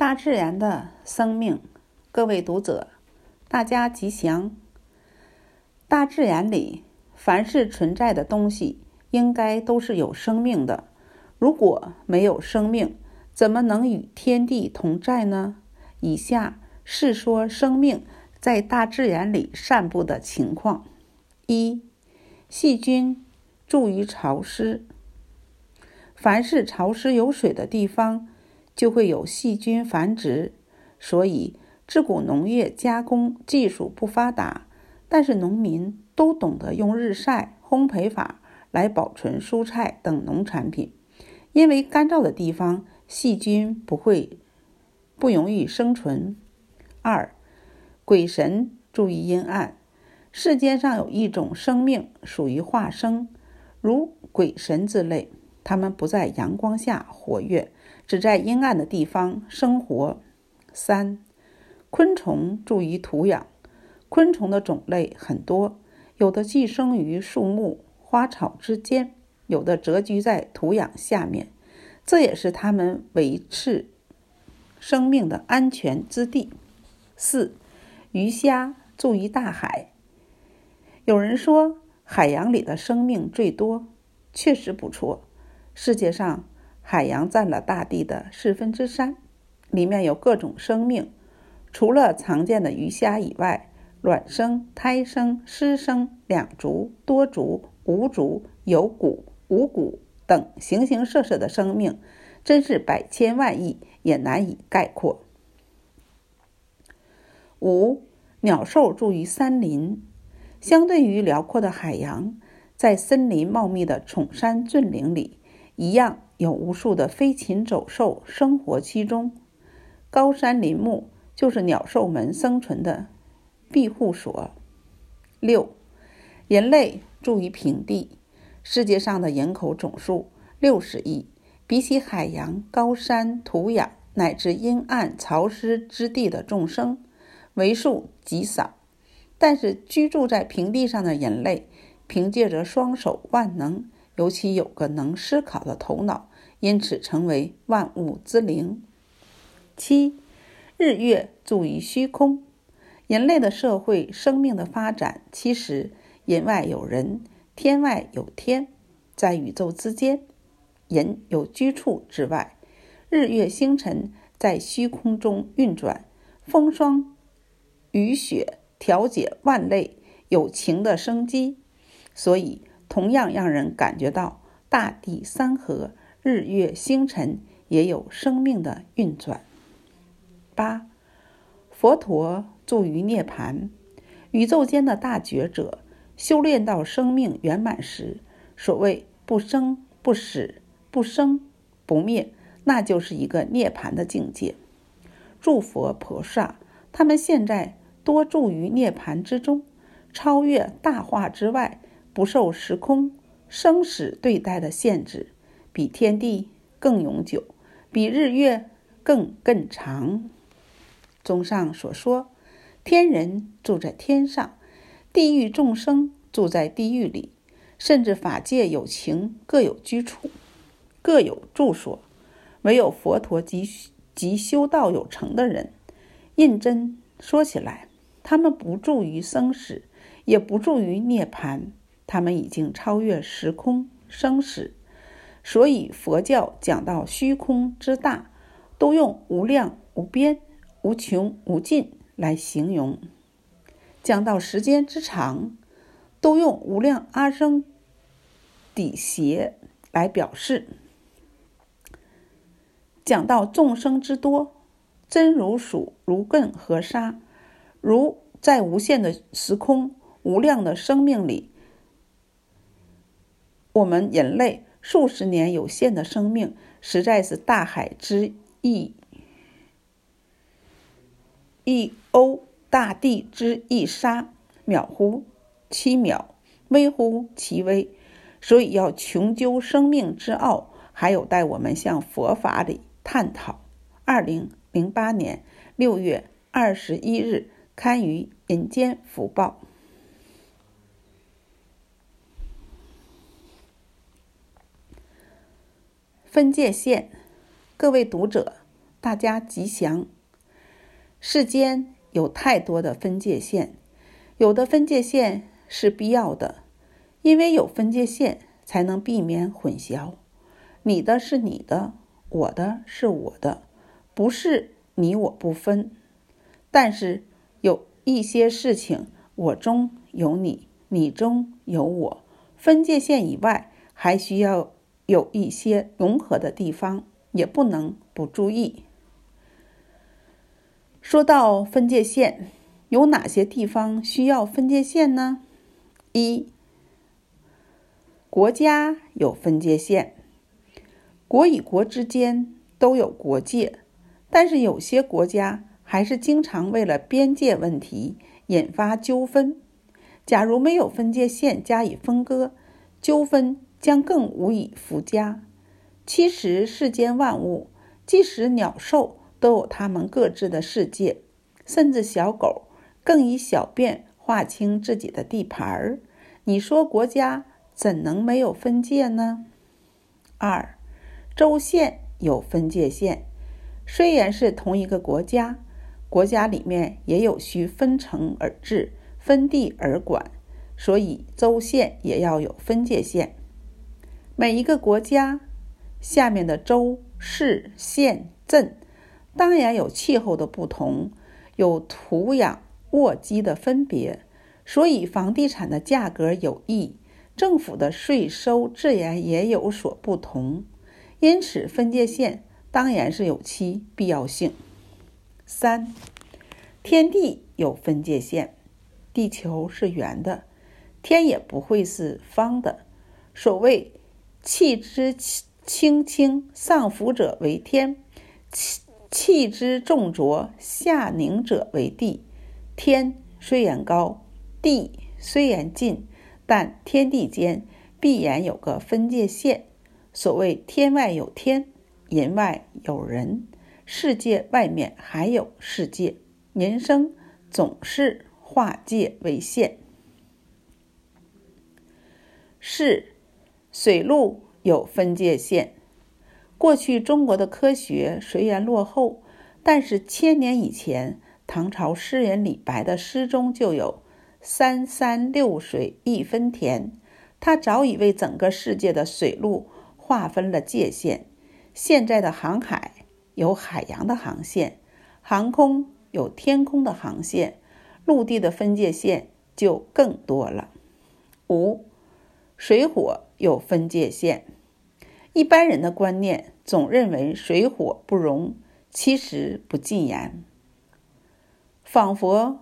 大自然的生命，各位读者，大家吉祥。大自然里，凡是存在的东西，应该都是有生命的。如果没有生命，怎么能与天地同在呢？以下是说生命在大自然里散布的情况：一、细菌住于潮湿，凡是潮湿有水的地方，就会有细菌繁殖，所以自古农业加工技术不发达，但是农民都懂得用日晒、烘焙法来保存蔬菜等农产品。因为干燥的地方，细菌不会不容易生存。二、鬼神注意阴暗，世间上有一种生命属于化生，如鬼神之类，他们不在阳光下活跃。只在阴暗的地方生活。三、昆虫住于土壤，昆虫的种类很多，有的寄生于树木、花草之间，有的蛰居在土壤下面，这也是它们维持生命的安全之地。四、鱼虾住于大海，有人说海洋里的生命最多，确实不错。世界上。海洋占了大地的四分之三，里面有各种生命。除了常见的鱼虾以外，卵生、胎生、湿生、两足、多足、无足、有骨、无骨等形形色色的生命，真是百千万亿也难以概括。五、鸟兽住于山林，相对于辽阔的海洋，在森林茂密的崇山峻岭里，一样。有无数的飞禽走兽生活其中，高山林木就是鸟兽们生存的庇护所。六，人类住于平地，世界上的人口总数六十亿，比起海洋、高山、土壤乃至阴暗潮湿之地的众生，为数极少。但是居住在平地上的人类，凭借着双手万能，尤其有个能思考的头脑。因此成为万物之灵。七，日月住于虚空。人类的社会生命的发展，其实人外有人，天外有天，在宇宙之间，人有居处之外，日月星辰在虚空中运转，风霜雨雪调节万类有情的生机，所以同样让人感觉到大地山河。日月星辰也有生命的运转。八，佛陀住于涅槃，宇宙间的大觉者修炼到生命圆满时，所谓不生不死、不生不灭，那就是一个涅槃的境界。诸佛菩萨，他们现在多住于涅槃之中，超越大化之外，不受时空生死对待的限制。比天地更永久，比日月更更长。综上所说，天人住在天上，地狱众生住在地狱里，甚至法界有情各有居处，各有住所。唯有佛陀及及修道有成的人，认真说起来，他们不住于生死，也不住于涅槃，他们已经超越时空生死。所以佛教讲到虚空之大，都用无量无边、无穷无尽来形容；讲到时间之长，都用无量阿僧底劫来表示；讲到众生之多，真如数如亘河沙，如在无限的时空、无量的生命里，我们人类。数十年有限的生命，实在是大海之一一甌，大地之一沙，渺乎其渺，微乎其微。所以要穷究生命之奥，还有待我们向佛法里探讨。二零零八年六月二十一日刊于《人间福报》。分界线，各位读者，大家吉祥。世间有太多的分界线，有的分界线是必要的，因为有分界线才能避免混淆。你的是你的，我的是我的，不是你我不分。但是有一些事情，我中有你，你中有我，分界线以外，还需要有一些融合的地方。也不能不注意。说到分界线，有哪些地方需要分界线呢？一、国家有分界线，国与国之间都有国界，但是有些国家还是经常为了边界问题引发纠纷。假如没有分界线加以分割，纠纷将更无以复加。其实世间万物，即使鸟兽，都有它们各自的世界，甚至小狗更以小便划清自己的地盘儿。你说国家怎能没有分界呢？二，州县有分界线，虽然是同一个国家，国家里面也有需分城而治、分地而管，所以州县也要有分界线。每一个国家。下面的州、市、县、镇，当然有气候的不同，有土壤沃基的分别，所以房地产的价格有异，政府的税收自然也有所不同。因此，分界线当然是有其必要性。三，天地有分界线，地球是圆的，天也不会是方的。所谓气之轻轻上浮者为天，气气之重浊下凝者为地。天虽然高，地虽然近，但天地间必然有个分界线。所谓天外有天，人外有人，世界外面还有世界。人生总是化界为线。是，水陆。有分界线。过去中国的科学虽然落后，但是千年以前，唐朝诗人李白的诗中就有“三山六水一分田”，他早已为整个世界的水陆划分了界限。现在的航海有海洋的航线，航空有天空的航线，陆地的分界线就更多了。五，水火有分界线。一般人的观念总认为水火不容，其实不尽然。仿佛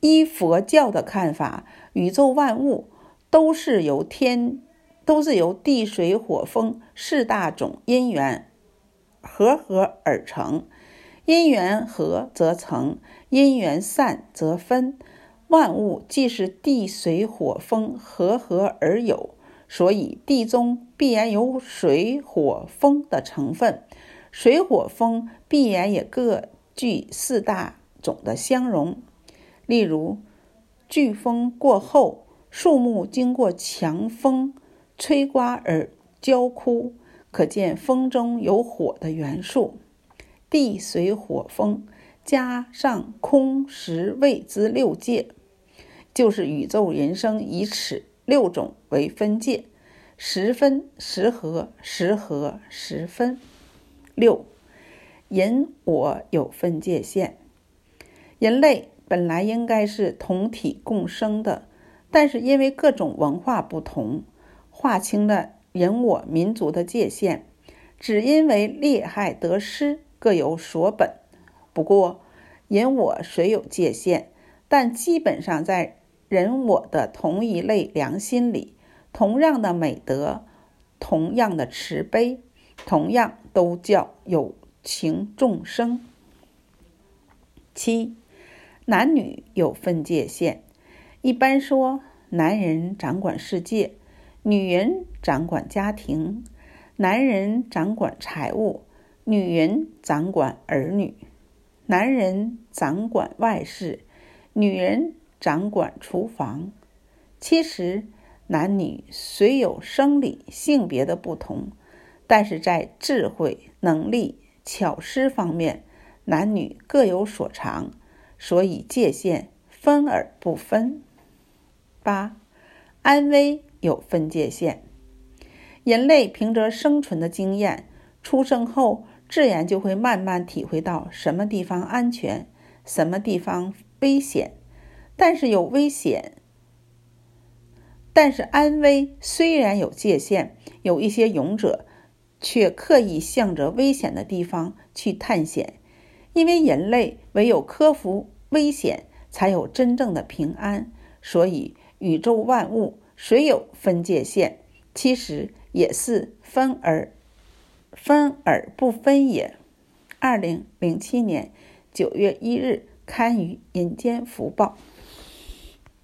依佛教的看法，宇宙万物都是由天，都是由地水火风四大种因缘和合而成。因缘合则成，因缘散则分。万物既是地水火风和合而有。所以，地中必然有水、火、风的成分，水、火、风必然也各具四大种的相融。例如，飓风过后，树木经过强风吹刮而焦枯，可见风中有火的元素。地、水、火、风加上空、时、位之六界，就是宇宙人生以此。六种为分界，十分、十合、十合、十分。六，人我有分界线。人类本来应该是同体共生的，但是因为各种文化不同，划清了人我民族的界限。只因为利害得失各有所本。不过，人我虽有界限，但基本上在。人我的同一类良心里，同样的美德，同样的慈悲，同样都叫有情众生。七，男女有分界线。一般说，男人掌管世界，女人掌管家庭；男人掌管财务，女人掌管儿女；男人掌管外事，女人。掌管厨房，其实男女虽有生理性别的不同，但是在智慧、能力、巧思方面，男女各有所长，所以界限分而不分。八、安危有分界线。人类凭着生存的经验，出生后自然就会慢慢体会到什么地方安全，什么地方危险。但是有危险，但是安危虽然有界限，有一些勇者却刻意向着危险的地方去探险，因为人类唯有克服危险，才有真正的平安。所以。宇宙万物虽有分界线，其实也是分而分而不分也。二零零七年九月一日刊于《人间福报》。